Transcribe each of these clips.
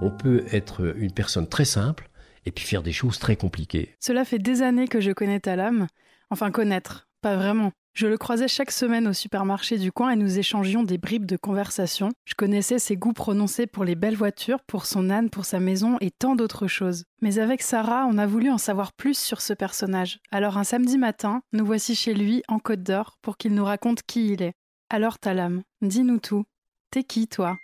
On peut être une personne très simple et puis faire des choses très compliquées. Cela fait des années que je connais Talam. Enfin, connaître, pas vraiment. Je le croisais chaque semaine au supermarché du coin et nous échangions des bribes de conversation. Je connaissais ses goûts prononcés pour les belles voitures, pour son âne, pour sa maison et tant d'autres choses. Mais avec Sarah, on a voulu en savoir plus sur ce personnage. Alors un samedi matin, nous voici chez lui en Côte d'Or pour qu'il nous raconte qui il est. Alors Talam, dis-nous tout. T'es qui toi?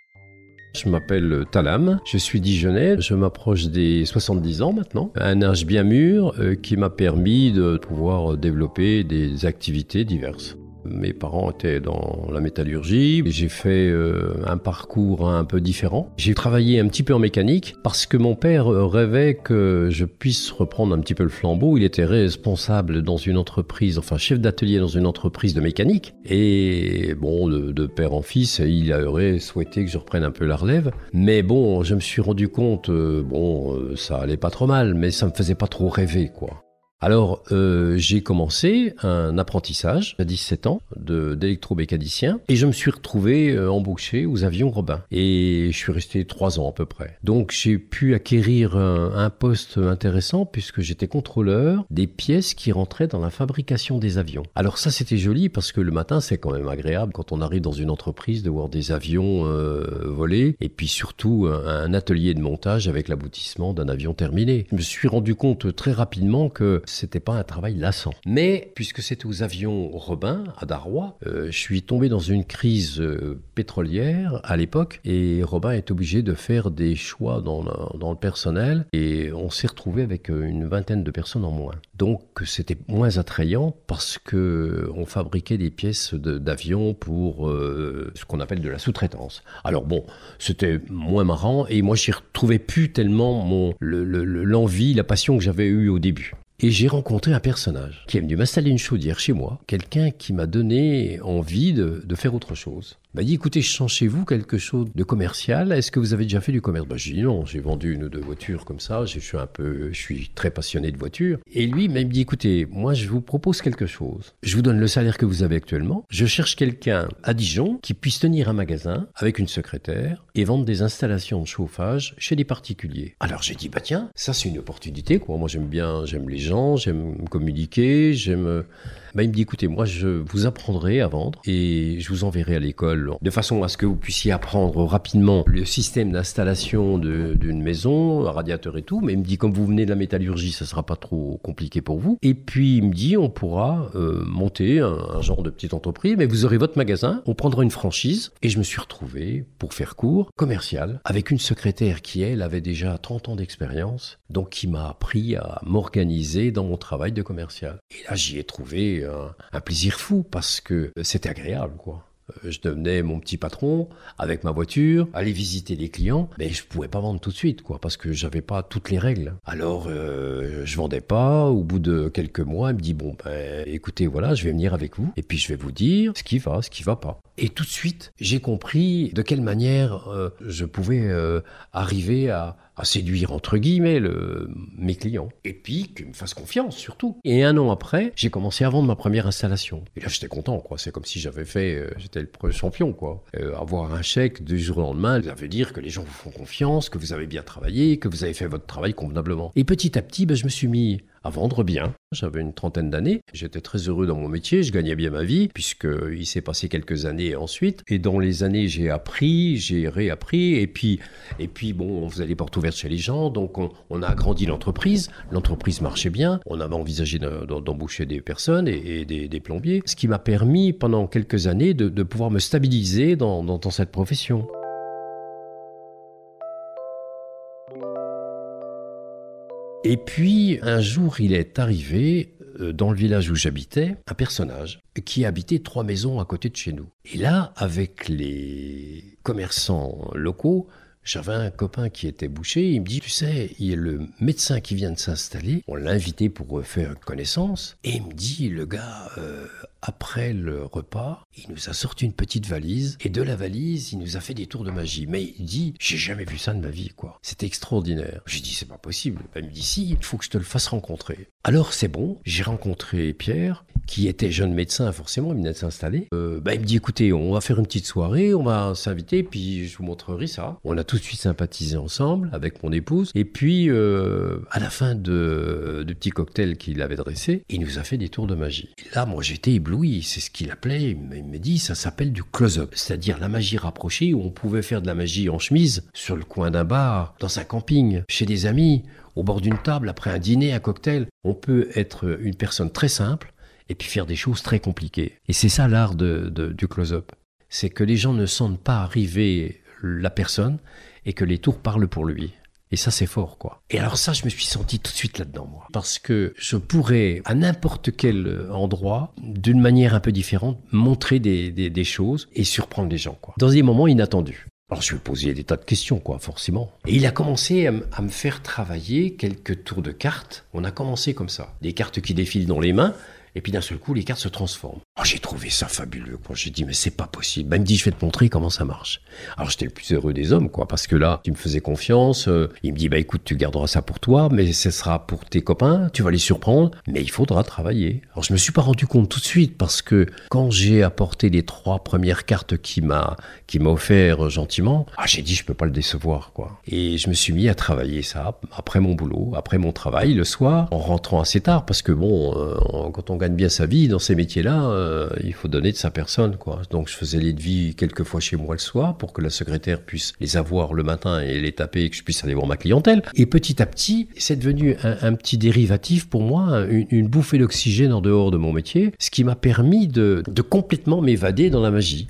Je m'appelle Talam, je suis dijonnais, je m'approche des 70 ans maintenant, un âge bien mûr euh, qui m'a permis de pouvoir développer des activités diverses. Mes parents étaient dans la métallurgie. J'ai fait euh, un parcours un peu différent. J'ai travaillé un petit peu en mécanique parce que mon père rêvait que je puisse reprendre un petit peu le flambeau. Il était responsable dans une entreprise, enfin chef d'atelier dans une entreprise de mécanique. Et bon, de, père en fils, il aurait souhaité que je reprenne un peu la relève. Mais bon, je me suis rendu compte, euh, bon, euh, ça allait pas trop mal, mais ça me faisait pas trop rêver, quoi. Alors, euh, j'ai commencé un apprentissage à 17 ans d'électromécanicien et je me suis retrouvé euh, embauché aux avions Robin. Et je suis resté trois ans à peu près. Donc, j'ai pu acquérir un, poste intéressant puisque j'étais contrôleur des pièces qui rentraient dans la fabrication des avions. Alors ça, c'était joli parce que le matin, c'est quand même agréable quand on arrive dans une entreprise de voir des avions euh, voler et puis surtout un atelier de montage avec l'aboutissement d'un avion terminé. Je me suis rendu compte très rapidement que c'était pas un travail lassant. Mais puisque c'était aux avions Robin à Darrois, euh, je suis tombé dans une crise euh, pétrolière à l'époque et Robin est obligé de faire des choix dans le, personnel et on s'est retrouvé avec euh, une vingtaine de personnes en moins. Donc c'était moins attrayant parce que on fabriquait des pièces d'avions pour ce qu'on appelle de la sous-traitance. Alors bon, c'était moins marrant et moi j'y retrouvais plus tellement mon l'envie, la passion que j'avais eue au début. Et j'ai rencontré un personnage qui est venu m'installer une chaudière chez moi, quelqu'un qui m'a donné envie de, faire autre chose m'a dit écoutez, je sens chez vous quelque chose de commercial? Est-ce que vous avez déjà fait du commerce? Bah, J'ai dit non, j'ai vendu une ou deux voitures comme ça. Je suis un peu, je suis très passionné de voitures. Et lui m'a dit écoutez, moi je vous propose quelque chose. Je vous donne le salaire que vous avez actuellement. Je cherche quelqu'un à Dijon qui puisse tenir un magasin avec une secrétaire et vendre des installations de chauffage chez des particuliers. Alors j'ai dit bah tiens, ça c'est une opportunité. Moi j'aime bien, j'aime les gens, j'aime communiquer, j'aime bah, il me dit écoutez, moi je vous apprendrai à vendre et je vous enverrai à l'école de façon à ce que vous puissiez apprendre rapidement le système d'installation d'une maison, un radiateur et tout. Mais il me dit comme vous venez de la métallurgie, ça sera pas trop compliqué pour vous. Et puis il me dit on pourra euh, monter un, genre de petite entreprise, mais vous aurez votre magasin, on prendra une franchise. Et je me suis retrouvé, pour faire court, commercial, avec une secrétaire qui elle avait déjà 30 ans d'expérience, donc qui m'a appris à m'organiser dans mon travail de commercial. Et là j'y ai trouvé un, plaisir fou parce que c'était agréable, quoi. Euh, je devenais mon petit patron avec ma voiture, aller visiter les clients, mais je pouvais pas vendre tout de suite, quoi, parce que j'avais pas toutes les règles. Alors, euh, je vendais pas. Au bout de quelques mois, il me dit bon, ben, écoutez, voilà, je vais venir avec vous, et puis je vais vous dire ce qui va, ce qui va pas. Et tout de suite, j'ai compris de quelle manière euh, je pouvais arriver à à séduire entre guillemets le, mes clients. Et puis qu'ils me fassent confiance surtout. Et un an après, j'ai commencé à vendre ma première installation. Et là, j'étais content, quoi. C'est comme si j'avais fait, euh, j'étais le champion, quoi. Euh, avoir un chèque du jour au lendemain, ça veut dire que les gens vous font confiance, que vous avez bien travaillé, que vous avez fait votre travail convenablement. Et petit à petit, ben, je me suis mis à vendre bien. J'avais une trentaine d'années, j'étais très heureux dans mon métier, je gagnais bien ma vie, puisqu'il s'est passé quelques années ensuite. Et dans les années, j'ai appris, j'ai réappris, et puis, et puis bon, on faisait les portes ouvertes chez les gens, donc on, a agrandi l'entreprise, l'entreprise marchait bien, on avait envisagé d'embaucher des personnes et, des, plombiers, ce qui m'a permis pendant quelques années de, pouvoir me stabiliser dans cette profession. Et puis, un jour, il est arrivé euh, dans le village où j'habitais, un personnage qui habitait trois maisons à côté de chez nous. Et là, avec les commerçants locaux, J'avais un copain qui était boucher, il me dit, tu sais, il y a le médecin qui vient de s'installer, on l'a invité pour faire connaissance, et il me dit, le gars, euh, après le repas, il nous a sorti une petite valise, et de la valise, il nous a fait des tours de magie. Mais il dit, j'ai jamais vu ça de ma vie, quoi. C'était extraordinaire. J'ai dit, c'est pas possible. Ben, il me dit, si, il faut que je te le fasse rencontrer. Alors c'est bon, j'ai rencontré Pierre, qui était jeune médecin forcément, il venait de s'installer. Euh, bah, il me dit écoutez, on va faire une petite soirée, on va s'inviter, puis je vous montrerai ça. On a tout de suite sympathisé ensemble avec mon épouse. Et puis euh, à la fin de, du petit cocktail qu'il avait dressé, il nous a fait des tours de magie. Et là, moi j'étais ébloui, c'est ce qu'il appelait, il me dit ça s'appelle du close-up, c'est-à-dire la magie rapprochée où on pouvait faire de la magie en chemise sur le coin d'un bar, dans un camping, chez des amis au bord d'une table, après un dîner, un cocktail. On peut être une personne très simple et puis faire des choses très compliquées. Et c'est ça l'art du close-up. C'est que les gens ne sentent pas arriver la personne et que les tours parlent pour lui. Et ça, c'est fort, quoi. Et alors ça, je me suis senti tout de suite là-dedans, moi. Parce que je pourrais, à n'importe quel endroit, d'une manière un peu différente, montrer des, des, choses et surprendre les gens, quoi. Dans des moments inattendus. Alors je lui ai posé des tas de questions, quoi, forcément. Et il a commencé à, me faire travailler quelques tours de cartes. On a commencé comme ça. Des cartes qui défilent dans les mains, et puis d'un seul coup, les cartes se transforment. Oh, j'ai trouvé ça fabuleux. J'ai dit, mais c'est pas possible. Ben, il me dit, je vais te montrer comment ça marche. Alors, j'étais le plus heureux des hommes, quoi, parce que là, il me faisait confiance. Euh, il me dit, bah, écoute, tu garderas ça pour toi, mais ce sera pour tes copains, tu vas les surprendre, mais il faudra travailler. Alors, je me suis pas rendu compte tout de suite, parce que quand j'ai apporté les trois premières cartes qu'il m'a, qu'il m'a offert gentiment, ah, j'ai dit, je peux pas le décevoir, quoi. Et je me suis mis à travailler ça, après mon boulot, après mon travail, le soir, en rentrant assez tard, parce que bon, euh, quand on gagne bien sa vie dans ces métiers-là, euh, il faut donner de sa personne, quoi. Donc je faisais les devis quelques fois chez moi le soir pour que la secrétaire puisse les avoir le matin et les taper et que je puisse aller voir ma clientèle. Et petit à petit, c'est devenu un, petit dérivatif pour moi, une, bouffée d'oxygène en dehors de mon métier, ce qui m'a permis de, complètement m'évader dans la magie.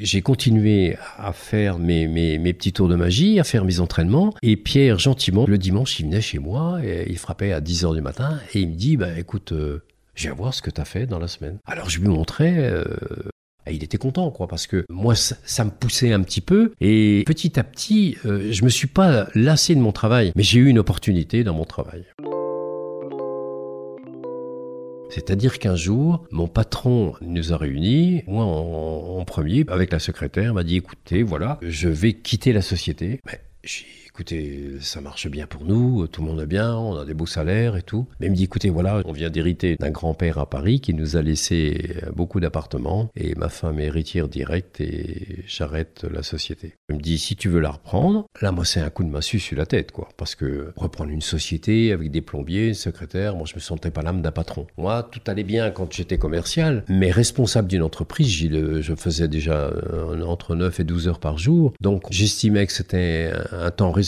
J'ai continué à faire mes, petits tours de magie, à faire mes entraînements. Et Pierre, gentiment, le dimanche, il venait chez moi, et il frappait à 10 heures du matin, et il me dit, bah, écoute, euh, je voir ce que tu as fait dans la semaine. Alors je lui montrais, euh, il était content, quoi, parce que moi, ça, me poussait un petit peu, et petit à petit, euh, je me suis pas lassé de mon travail, mais j'ai eu une opportunité dans mon travail. C'est-à-dire qu'un jour, mon patron nous a réunis, moi en, premier, avec la secrétaire, m'a dit écoutez, voilà, je vais quitter la société. Mais j'ai écoutez, ça marche bien pour nous, tout le monde est bien, on a des beaux salaires et tout. Mais il me dit, écoutez, voilà, on vient d'hériter d'un grand-père à Paris qui nous a laissé beaucoup d'appartements et ma femme est héritière directe et j'arrête la société. Il me dit, si tu veux la reprendre, là, moi, c'est un coup de massue sur la tête, quoi. Parce que reprendre une société avec des plombiers, une secrétaire, moi, je me sentais pas l'âme d'un patron. Moi, tout allait bien quand j'étais commercial, mais responsable d'une entreprise, je faisais déjà euh, entre 9 et 12 heures par jour. Donc, j'estimais que c'était un temps raisonnable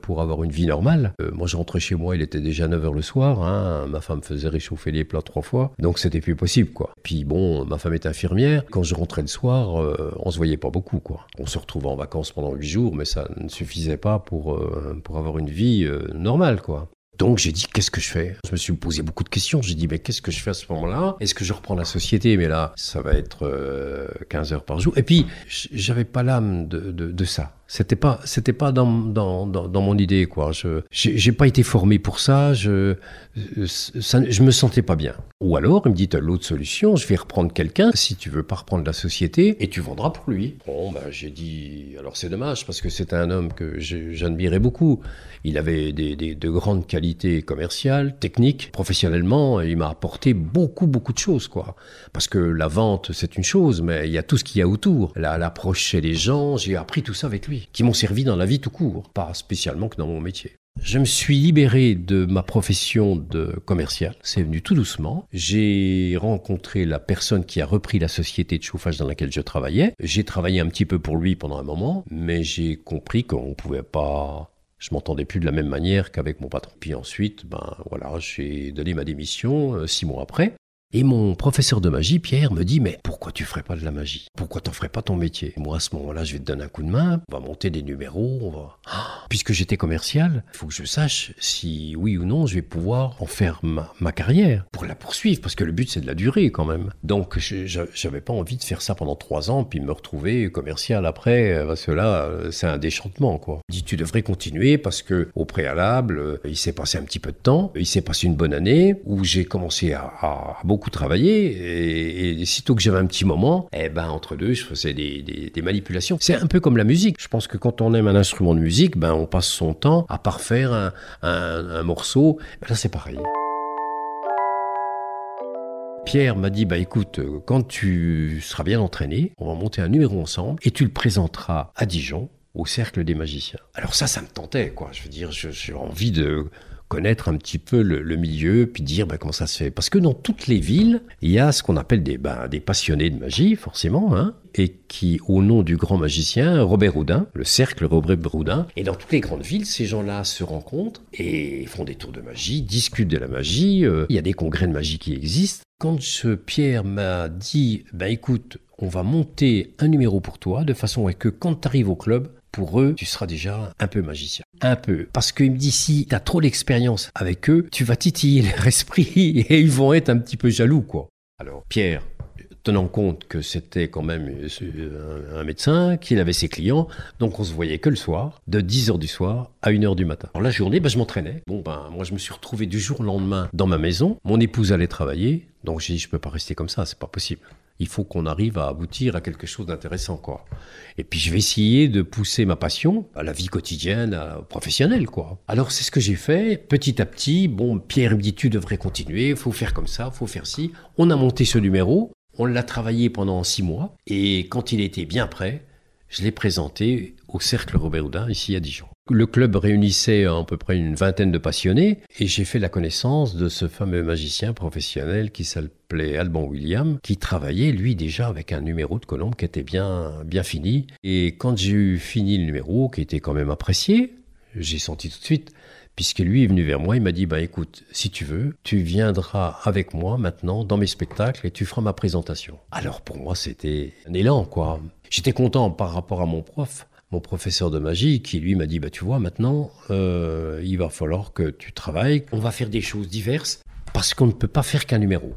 pour avoir une vie normale. Euh, moi, je rentrais chez moi, il était déjà 9h le soir. Hein. ma femme faisait réchauffer les plats trois fois. Donc, c'était plus possible, quoi. Puis, bon, ma femme est infirmière. Quand je rentrais le soir, euh, on se voyait pas beaucoup, quoi. On se retrouvait en vacances pendant 8 jours, mais ça ne suffisait pas pour, euh, pour avoir une vie normale, quoi. Donc j'ai dit qu'est-ce que je fais? Je me suis posé beaucoup de questions. J'ai dit mais qu'est-ce que je fais à ce moment-là? Est-ce que je reprends la société? Mais là, ça va être 15 heures par jour. Et puis j'avais pas l'âme de, de, ça. C'était pas, c'était pas dans, dans, dans, mon idée, quoi. Je, j'ai pas été formé pour ça. Je, ça, je me sentais pas bien. Ou alors, il me dit, l'autre solution, je vais reprendre quelqu'un. Si tu veux pas reprendre la société, et tu vendras pour lui. Bon, ben, j'ai dit, alors c'est dommage parce que c'est un homme que j'admirais beaucoup. Il avait des, des, de grandes qualités commerciales, techniques, professionnellement. Il m'a apporté beaucoup, beaucoup de choses, quoi. Parce que la vente, c'est une chose, mais il y a tout ce qu'il y a autour. L'approche chez les gens, j'ai appris tout ça avec lui qui m'ont servi dans la vie tout court, pas spécialement que dans mon métier. Je me suis libéré de ma profession de commercial. C'est venu tout doucement. J'ai rencontré la personne qui a repris la société de chauffage dans laquelle je travaillais. J'ai travaillé un petit peu pour lui pendant un moment, mais j'ai compris qu'on pouvait pas je m'entendais plus de la même manière qu'avec mon patron. Puis ensuite, ben voilà, j'ai donné ma démission euh, six mois après. Et mon professeur de magie, Pierre, me dit Mais pourquoi tu ferais pas de la magie? Pourquoi t'en ferais pas ton métier? Moi, à ce moment-là, je vais te donner un coup de main, on va monter des numéros, on va. Puisque j'étais commercial, il faut que je sache si oui ou non je vais pouvoir en faire ma, carrière pour la poursuivre, parce que le but c'est de la durée quand même. Donc j'avais pas envie de faire ça pendant trois ans, puis me retrouver commercial après, parce que là c'est un déchantement quoi. dit tu devrais continuer parce que au préalable il s'est passé un petit peu de temps, il s'est passé une bonne année où j'ai commencé à, beaucoup travailler et, sitôt que j'avais un petit moment, eh ben entre deux je faisais des, manipulations. C'est un peu comme la musique. Je pense que quand on aime un instrument de musique, ben on passe son temps à parfaire un, morceau. Là, c'est pareil. Pierre m'a dit, bah écoute, quand tu seras bien entraîné, on va monter un numéro ensemble et tu le présenteras à Dijon, au Cercle des Magiciens. Alors ça, ça me tentait, quoi. Je veux dire, j'ai envie de connaître un petit peu le, milieu, puis dire ben, comment ça se fait. Parce que dans toutes les villes, il y a ce qu'on appelle des, ben, des passionnés de magie, forcément, hein, et qui, au nom du grand magicien Robert Houdin, le cercle Robert Houdin, et dans toutes les grandes villes, ces gens-là se rencontrent et font des tours de magie, discutent de la magie, euh, il y a des congrès de magie qui existent. Quand ce Pierre m'a dit, ben écoute, on va monter un numéro pour toi, de façon à que quand tu arrives au club, pour eux, tu seras déjà un peu magicien. Un peu. Parce qu'il me dit, si tu as trop d'expérience avec eux, tu vas titiller leur esprit et ils vont être un petit peu jaloux, quoi. Alors, Pierre, tenant compte que c'était quand même euh, un médecin, qu'il avait ses clients, donc on se voyait que le soir, de 10h du soir à 1h du matin. Alors la journée, ben, je m'entraînais. Bon, ben, moi je me suis retrouvé du jour au lendemain dans ma maison, mon épouse allait travailler, donc j'ai dit, je peux pas rester comme ça, c'est pas possible il faut qu'on arrive à aboutir à quelque chose d'intéressant, quoi. Et puis je vais essayer de pousser ma passion à la vie quotidienne, à, professionnelle, quoi. Alors c'est ce que j'ai fait, petit à petit. Bon, Pierre me dit tu devrais continuer, faut faire comme ça, faut faire ci. On a monté ce numéro, on l'a travaillé pendant six mois, et quand il était bien prêt, je l'ai présenté au Cercle Robert Houdin, ici à Dijon. Le club réunissait à peu près une vingtaine de passionnés et j'ai fait la connaissance de ce fameux magicien professionnel qui s'appelait Alban William, qui travaillait lui déjà avec un numéro de colombe qui était bien, bien fini. Et quand j'ai eu fini le numéro, qui était quand même apprécié, j'ai senti tout de suite, puisque lui est venu vers moi, il m'a dit, bah écoute, si tu veux, tu viendras avec moi maintenant dans mes spectacles et tu feras ma présentation. Alors pour moi, c'était un élan, quoi. J'étais content par rapport à mon prof, mon professeur de magie, qui lui m'a dit, bah tu vois, maintenant, euh, il va falloir que tu travailles, on va faire des choses diverses, parce qu'on ne peut pas faire qu'un numéro.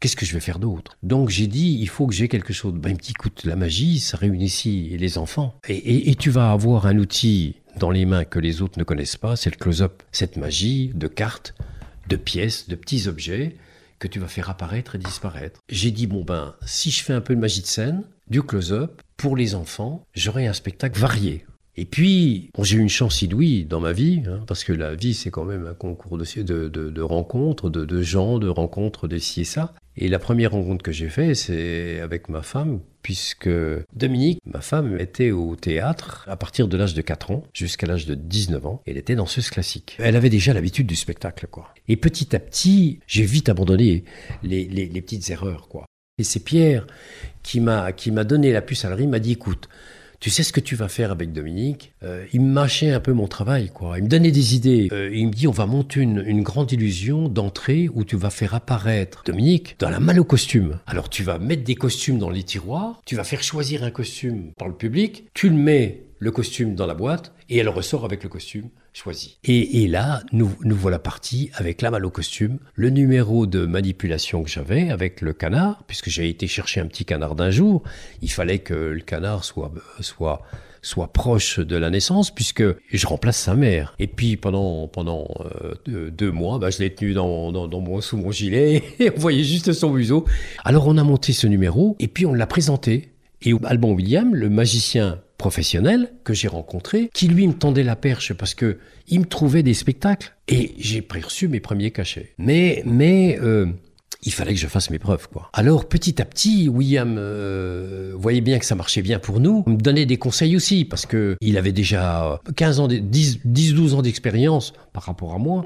Qu'est-ce que je vais faire d'autre? Donc j'ai dit, il faut que j'ai quelque chose. Ben, il me dit, écoute, la magie, ça réunit ici les enfants. Et, et, tu vas avoir un outil dans les mains que les autres ne connaissent pas, c'est le close-up. Cette magie de cartes, de pièces, de petits objets que tu vas faire apparaître et disparaître. J'ai dit, bon ben, si je fais un peu de magie de scène, du close-up, pour les enfants, j'aurai un spectacle varié. Et puis, j'ai eu une chance inouïe dans ma vie, hein, parce que la vie, c'est quand même un concours de, de, rencontres, de, gens, de rencontres, de ci et ça. Et la première rencontre que j'ai faite, c'est avec ma femme, puisque Dominique, ma femme, était au théâtre à partir de l'âge de 4 ans jusqu'à l'âge de 19 ans. Elle était danseuse classique. Elle avait déjà l'habitude du spectacle, quoi. Et petit à petit, j'ai vite abandonné les petites erreurs, quoi. Et c'est Pierre qui m'a donné la puce à l'oreille, m'a dit écoute, tu sais ce que tu vas faire avec Dominique? Euh, Il me mâchait un peu mon travail, quoi. Il me donnait des idées. Euh, il me dit, on va monter une, une grande illusion d'entrée où tu vas faire apparaître Dominique dans la malle au costume. Alors tu vas mettre des costumes dans les tiroirs, tu vas faire choisir un costume par le public, tu le mets le costume dans la boîte et elle ressort avec le costume choisi. Et, là, nous, nous voilà partis avec la malle au costume, le numéro de manipulation que j'avais avec le canard, puisque j'ai été chercher un petit canard d'un jour, il fallait que le canard soit, soit, soit proche de la naissance, puisque je remplace sa mère. Et puis pendant, pendant euh, deux, mois, bah, je l'ai tenu dans, dans, dans, mon, sous mon gilet, et on voyait juste son museau. Alors on a monté ce numéro, et puis on l'a présenté. Et Alban William, le magicien professionnel que j'ai rencontré, qui lui me tendait la perche parce que il me trouvait des spectacles et j'ai reçu mes premiers cachets. Mais, mais euh, il fallait que je fasse mes preuves, quoi. Alors, petit à petit, William euh, voyait bien que ça marchait bien pour nous, me donnait des conseils aussi, parce que il avait déjà 15 ans, 10, 10 12 ans d'expérience par rapport à moi.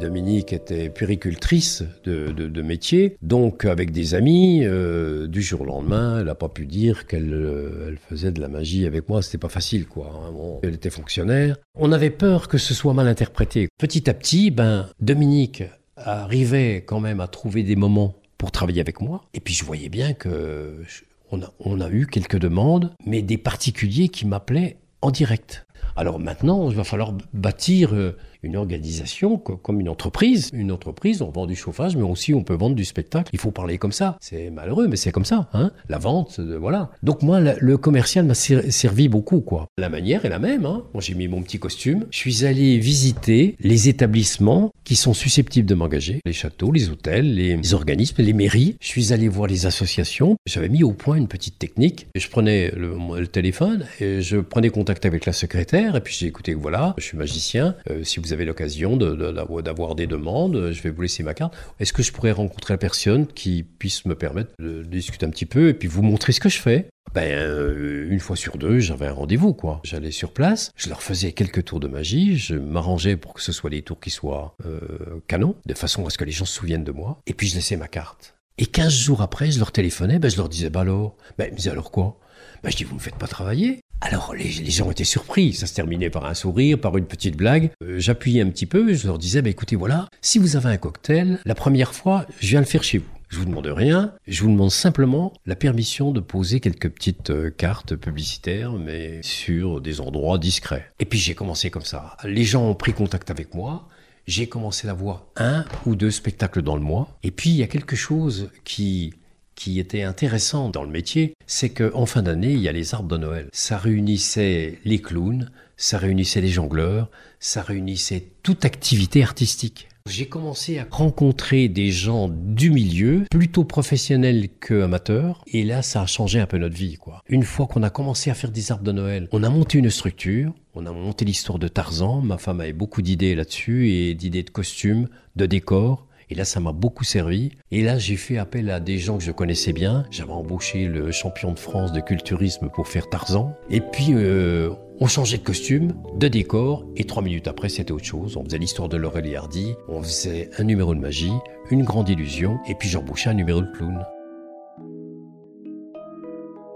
Dominique était puéricultrice de, métier, donc avec des amis, euh, du jour au lendemain, elle n'a pas pu dire qu'elle euh, faisait de la magie avec moi, c'était pas facile quoi. Hein. elle était fonctionnaire. On avait peur que ce soit mal interprété. Petit à petit, ben Dominique arrivait quand même à trouver des moments pour travailler avec moi, et puis je voyais bien que on a, on a eu quelques demandes, mais des particuliers qui m'appelaient en direct. Alors maintenant, il va falloir bâtir euh, une organisation comme une entreprise. Une entreprise, on vend du chauffage, mais aussi on peut vendre du spectacle. Il faut parler comme ça. C'est malheureux, mais c'est comme ça. Hein la vente, euh, voilà. Donc moi, le commercial m'a servi beaucoup, quoi. La manière est la même. Hein moi, j'ai mis mon petit costume. Je suis allé visiter les établissements qui sont susceptibles de m'engager. Les châteaux, les hôtels, les organismes, les mairies. Je suis allé voir les associations. J'avais mis au point une petite technique. Je prenais le, téléphone et je prenais contact avec la secrétaire et puis j'ai écouté, voilà, je suis magicien. Euh, si vous vous avez l'occasion d'avoir des demandes, je vais vous laisser ma carte. Est-ce que je pourrais rencontrer la personne qui puisse me permettre de discuter un petit peu et puis vous montrer ce que je fais? Ben, euh, une fois sur deux, j'avais un rendez-vous, quoi. J'allais sur place, je leur faisais quelques tours de magie, je m'arrangeais pour que ce soit des tours qui soient euh, canons, de façon à ce que les gens se souviennent de moi, et puis je laissais ma carte. Et 15 jours après, je leur téléphonais, ben, je leur disais, bah alors, ben, ils me disaient alors quoi ben, Je dis, vous me faites pas travailler alors les, gens étaient surpris, ça se terminait par un sourire, par une petite blague. Euh, j'appuyais un petit peu, je leur disais, bah, écoutez, voilà, si vous avez un cocktail, la première fois, je viens le faire chez vous. Je vous demande rien, je vous demande simplement la permission de poser quelques petites euh, cartes publicitaires, mais sur des endroits discrets. Et puis j'ai commencé comme ça. Les gens ont pris contact avec moi, j'ai commencé à voir un ou deux spectacles dans le mois. Et puis il y a quelque chose qui qui était intéressant dans le métier, c'est qu'en fin d'année, il y a les arbres de Noël. Ça réunissait les clowns, ça réunissait les jongleurs, ça réunissait toute activité artistique. J'ai commencé à rencontrer des gens du milieu, plutôt professionnels que amateurs, et là, ça a changé un peu notre vie, quoi. Une fois qu'on a commencé à faire des arbres de Noël, on a monté une structure, on a monté l'histoire de Tarzan, ma femme avait beaucoup d'idées là-dessus, et d'idées de costumes, de décors, et là, ça m'a beaucoup servi. Et là, j'ai fait appel à des gens que je connaissais bien. J'avais embauché le champion de France de culturisme pour faire Tarzan. Et puis, euh, on changeait de costume, de décor, et trois minutes après, c'était autre chose. On faisait l'histoire de Laurel Hardy, on faisait un numéro de magie, une grande illusion, et puis j'embauchais un numéro de clown.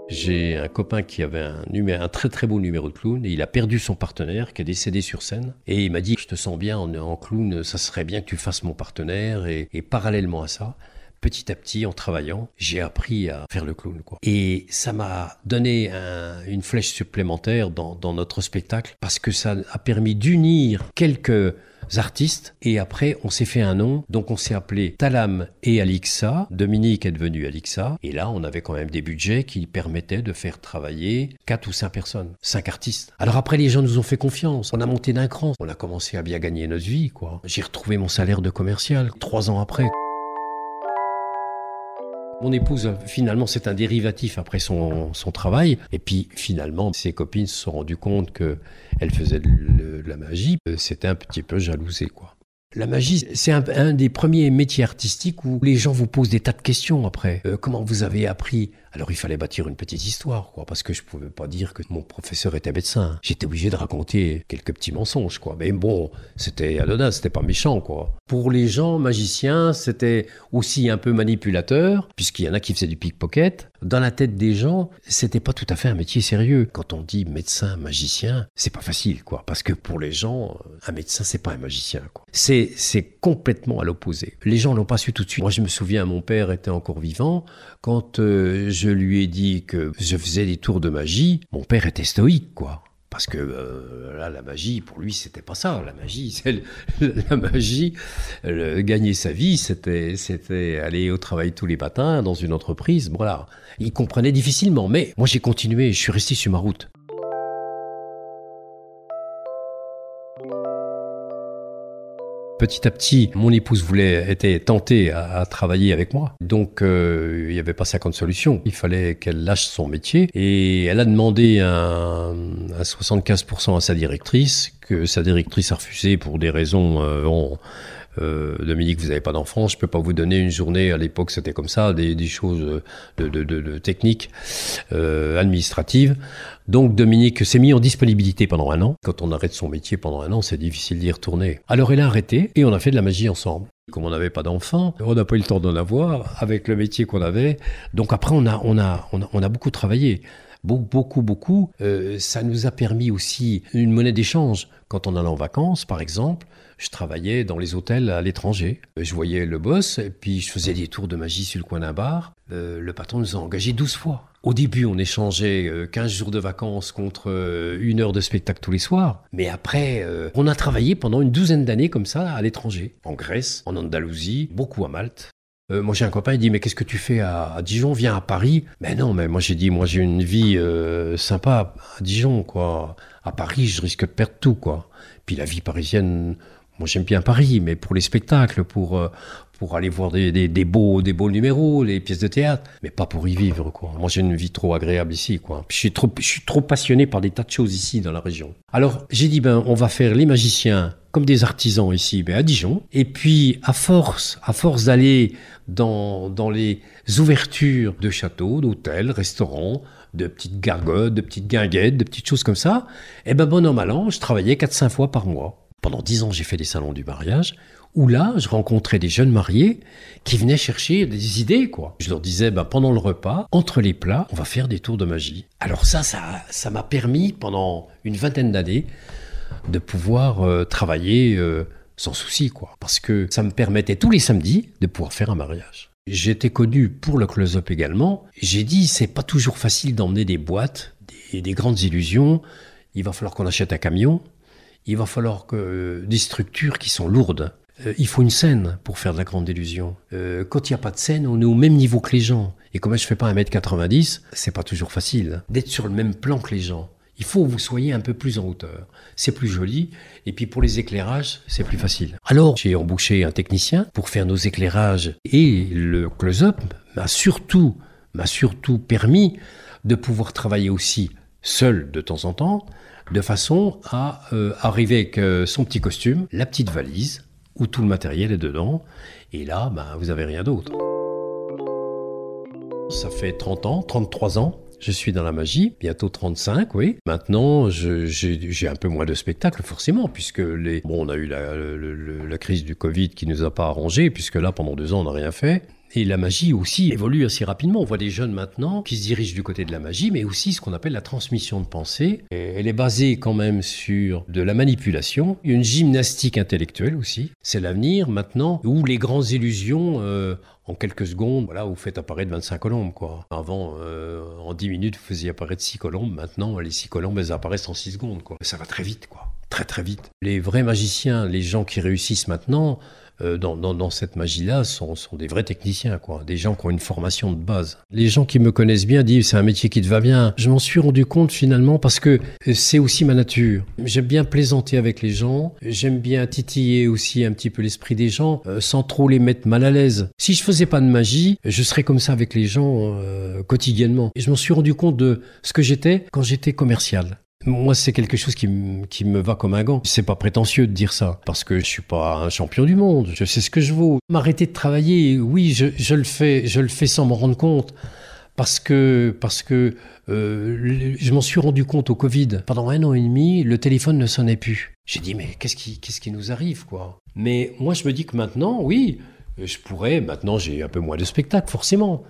J'ai un copain qui avait un, un, très très beau numéro de clown et il a perdu son partenaire qui est décédé sur scène. Et il m'a dit Je te sens bien en, en, clown, ça serait bien que tu fasses mon partenaire. Et, parallèlement à ça, petit à petit, en travaillant, j'ai appris à faire le clown. Quoi. Et ça m'a donné une flèche supplémentaire dans, notre spectacle parce que ça a permis d'unir quelques artistes. Et après, on s'est fait un nom. Donc, on s'est appelé Talam et Alixa. Dominique est devenu Alixa. Et là, on avait quand même des budgets qui permettaient de faire travailler quatre ou cinq personnes, cinq artistes. Alors après, les gens nous ont fait confiance. On a monté d'un cran. On a commencé à bien gagner notre vie, quoi. J'ai retrouvé mon salaire de commercial trois ans après. Mon épouse, finalement, c'est un dérivatif après son, travail. Et puis, finalement, ses copines se sont rendues compte qu'elle faisait de, la magie. C'était un petit peu jalousé, quoi. La magie, c'est un, des premiers métiers artistiques où les gens vous posent des tas de questions après. Euh, comment vous avez appris alors il fallait bâtir une petite histoire, quoi, parce que je pouvais pas dire que mon professeur était médecin. J'étais obligé de raconter quelques petits mensonges, quoi. Mais bon, c'était anodin, c'était pas méchant, quoi. Pour les gens magiciens, c'était aussi un peu manipulateur, puisqu'il y en a qui faisaient du pickpocket. Dans la tête des gens, c'était pas tout à fait un métier sérieux. Quand on dit médecin, magicien, c'est pas facile, quoi, parce que pour les gens, un médecin, c'est pas un magicien, quoi. C'est, c'est complètement à l'opposé. Les gens l'ont pas su tout de suite. Moi, je me souviens, mon père était encore vivant quand euh, je lui ai dit que je faisais des tours de magie, mon père était stoïque, quoi. Parce que euh, là, la magie, pour lui, c'était pas ça. La magie, c'est la magie, gagner sa vie, c'était, c'était aller au travail tous les matins dans une entreprise. Voilà. Il comprenait difficilement, mais moi, j'ai continué. Je suis resté sur ma route. Petit à petit, mon épouse voulait, était tentée à, travailler avec moi. Donc, euh, il n'y avait pas 50 solutions. Il fallait qu'elle lâche son métier. Et elle a demandé un, 75% à sa directrice, que sa directrice a refusé pour des raisons... Euh, euh, Dominique, vous n'avez pas d'enfant, je peux pas vous donner une journée. À l'époque, c'était comme ça, des, choses de, de, de, techniques, euh, administratives. Donc Dominique s'est mis en disponibilité pendant un an. Quand on arrête son métier pendant un an, c'est difficile d'y retourner. Alors elle a arrêté et on a fait de la magie ensemble. Comme on n'avait pas d'enfants, on n'a pas eu le temps d'en avoir avec le métier qu'on avait. Donc après, on a, on a, on a, beaucoup travaillé beaucoup, beaucoup. Euh, ça nous a permis aussi une monnaie d'échange. Quand on allait en vacances, par exemple, je travaillais dans les hôtels à l'étranger. Je voyais le boss, et puis je faisais des tours de magie sur le coin d'un bar. Euh, le patron nous a engagés 12 fois. Au début, on échangeait 15 jours de vacances contre une heure de spectacle tous les soirs. Mais après, on a travaillé pendant une douzaine d'années comme ça à l'étranger. En Grèce, en Andalousie, beaucoup à Malte. Euh, moi j'ai un copain, il dit mais qu'est-ce que tu fais à, Dijon? Viens à Paris. Mais non, mais moi j'ai dit moi j'ai une vie euh, sympa à Dijon quoi. À Paris je risque de perdre tout quoi. Puis la vie parisienne, moi j'aime bien Paris, mais pour les spectacles, pour euh, pour aller voir des, des, beaux des beaux numéros, les pièces de théâtre, mais pas pour y vivre quoi. Moi j'ai une vie trop agréable ici quoi. je suis trop je suis trop passionné par des tas de choses ici dans la région. Alors j'ai dit ben on va faire les magiciens comme des artisans ici, mais à Dijon. Et puis, à force, à force d'aller dans, dans les ouvertures de châteaux, d'hôtels, restaurants, de petites gargotes, de petites guinguettes, de petites choses comme ça, et eh ben bon an, je travaillais 4-5 fois par mois. Pendant 10 ans, j'ai fait des salons du mariage, où là, je rencontrais des jeunes mariés qui venaient chercher des idées, quoi. Je leur disais, ben, pendant le repas, entre les plats, on va faire des tours de magie. Alors ça, ça, ça m'a permis, pendant une vingtaine d'années, de pouvoir euh, travailler euh, sans souci, quoi. Parce que ça me permettait tous les samedis de pouvoir faire un mariage. J'étais connu pour le close-up également. J'ai dit, c'est pas toujours facile d'emmener des boîtes, des, des, grandes illusions. Il va falloir qu'on achète un camion. Il va falloir que des structures qui sont lourdes. Euh, il faut une scène pour faire de la grande illusion. quand il n'y a pas de scène, on est au même niveau que les gens. Et comme je fais pas 1m90, c'est pas toujours facile d'être sur le même plan que les gens. Il faut que vous soyez un peu plus en hauteur. C'est plus joli. Et puis pour les éclairages, c'est plus facile. Alors, j'ai embauché un technicien pour faire nos éclairages. Et le close-up m'a surtout, m'a surtout permis de pouvoir travailler aussi seul de temps en temps, de façon à euh, arriver avec euh, son petit costume, la petite valise, où tout le matériel est dedans. Et là, ben, vous avez rien d'autre. Ça fait 30 ans, 33 ans je suis dans la magie, bientôt 35, oui. Maintenant, j'ai un peu moins de spectacles, forcément, puisque les, bon, on a eu la, crise du Covid qui nous a pas arrangé, puisque là, pendant deux ans, on n'a rien fait. Et la magie aussi évolue assez rapidement. On voit des jeunes maintenant qui se dirigent du côté de la magie, mais aussi ce qu'on appelle la transmission de pensée. elle est basée quand même sur de la manipulation, une gymnastique intellectuelle aussi. C'est l'avenir maintenant où les grandes illusions, euh, en quelques secondes, voilà, vous faites apparaître 25 colombes, quoi. Avant, euh, en 10 minutes, vous faisiez apparaître 6 colombes. Maintenant, les 6 colombes, elles apparaissent en 6 secondes, quoi. Ça va très vite, quoi. Très, très vite. Les vrais magiciens, les gens qui réussissent maintenant, dans, dans, dans, cette magie-là sont, sont, des vrais techniciens, quoi, des gens qui ont une formation de base. Les gens qui me connaissent bien disent c'est un métier qui te va bien. Je m'en suis rendu compte finalement parce que euh, c'est aussi ma nature. J'aime bien plaisanter avec les gens, j'aime bien titiller aussi un petit peu l'esprit des gens euh, sans trop les mettre mal à l'aise. Si je faisais pas de magie, je serais comme ça avec les gens quotidiennement. Et je m'en suis rendu compte de ce que j'étais quand j'étais commercial. Moi, c'est quelque chose qui, me va comme un gant. C'est pas prétentieux de dire ça, parce que je suis pas un champion du monde. Je sais ce que je vaux. M'arrêter de travailler, oui, je, le fais, je le fais sans m'en rendre compte, parce que, parce que euh, je m'en suis rendu compte au Covid. Pendant un an et demi, le téléphone ne sonnait plus. J'ai dit, mais qu'est-ce qui, qu'est-ce qui nous arrive, quoi? Mais moi, je me dis que maintenant, oui, je pourrais. Maintenant, j'ai un peu moins de spectacles, forcément.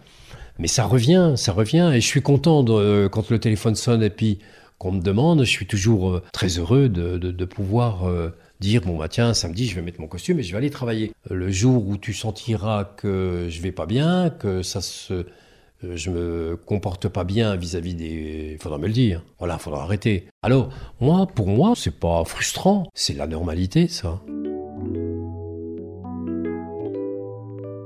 Mais ça revient, ça revient, et je suis content de, quand le téléphone sonne et puis qu'on me demande, je suis toujours euh, très heureux de, pouvoir euh, dire bon bah tiens samedi je vais mettre mon costume et je vais aller travailler. Le jour où tu sentiras que je vais pas bien, que ça se euh, je me comporte pas bien vis-à-vis des. Il faudra me le dire. Voilà, il faudra arrêter. Alors, moi, pour moi, c'est pas frustrant. C'est la normalité, ça.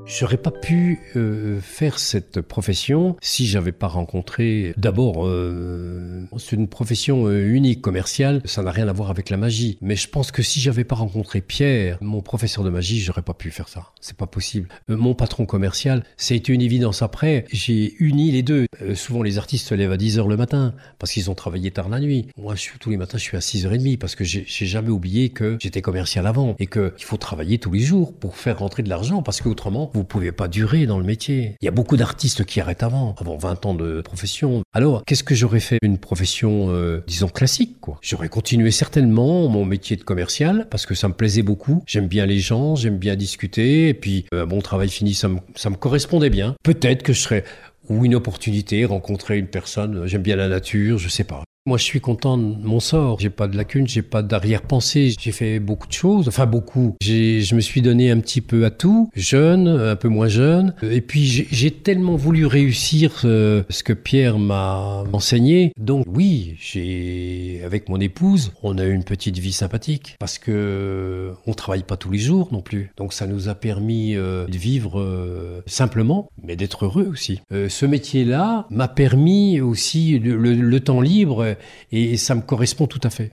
J'aurais pas pu euh, faire cette profession si j'avais pas rencontré. D'abord, euh, c'est une profession euh, unique, commerciale. Ça n'a rien à voir avec la magie. Mais je pense que si j'avais pas rencontré Pierre, mon professeur de magie, j'aurais pas pu faire ça. C'est pas possible. mon patron commercial, été une évidence après. J'ai uni les deux. souvent, les artistes se lèvent à 10 h le matin parce qu'ils ont travaillé tard la nuit. Moi, je suis, tous les matins, je suis à 6h30 parce que j'ai jamais oublié que j'étais commercial avant et qu'il faut travailler tous les jours pour faire rentrer de l'argent parce qu'autrement, vous pouvez pas durer dans le métier. Il y a beaucoup d'artistes qui arrêtent avant, avant 20 ans de profession. Alors, qu'est-ce que j'aurais fait Une profession, euh, disons, classique, quoi? J'aurais continué certainement mon métier de commercial parce que ça me plaisait beaucoup. J'aime bien les gens, j'aime bien discuter, et puis euh, bon travail fini, ça me, ça me correspondait bien. Peut-être que je serais ou une opportunité, rencontrer une personne, j'aime bien la nature, je sais pas. Moi, je suis content de mon sort. J'ai pas de lacunes, j'ai pas d'arrière-pensée. J'ai fait beaucoup de choses, enfin beaucoup. Je me suis donné un petit peu à tout, jeune, un peu moins jeune. Et puis, j'ai tellement voulu réussir euh, ce que Pierre m'a enseigné. Donc, oui, j'ai, avec mon épouse, on a eu une petite vie sympathique parce que on travaille pas tous les jours non plus. Donc, ça nous a permis euh, de vivre euh, simplement, mais d'être heureux aussi. ce métier-là m'a permis aussi le temps libre et ça me correspond tout à fait.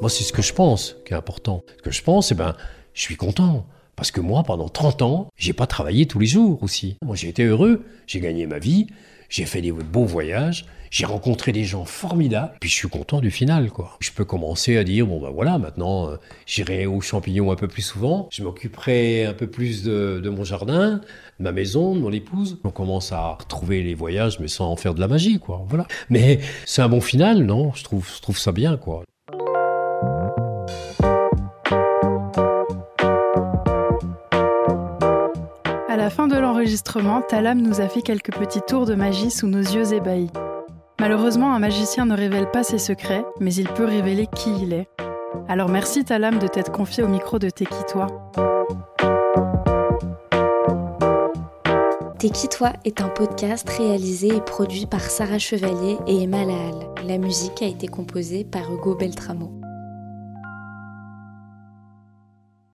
Moi, c'est ce que je pense qui est important. Ce que je pense, eh ben, je suis content. Parce que moi, pendant 30 ans, j'ai pas travaillé tous les jours aussi. Moi, j'ai été heureux, j'ai gagné ma vie, j'ai fait des beaux voyages, j'ai rencontré des gens formidables, puis je suis content du final, quoi. Je peux commencer à dire, bon ben voilà, maintenant, euh, j'irai aux champignons un peu plus souvent, je m'occuperai un peu plus de, mon jardin, de ma maison, de mon épouse. On commence à retrouver les voyages, mais sans en faire de la magie, quoi. Voilà. Mais c'est un bon final, non? Je trouve, je trouve ça bien, quoi. À la fin de l'enregistrement, Talam nous a fait quelques petits tours de magie sous nos yeux ébahis. Malheureusement, un magicien ne révèle pas ses secrets, mais il peut révéler qui il est. Alors merci Talam de t'être confié au micro de T'es toi? T'es toi? est un podcast réalisé et produit par Sarah Chevalier et Emma Lahal. La musique a été composée par Hugo Beltramo.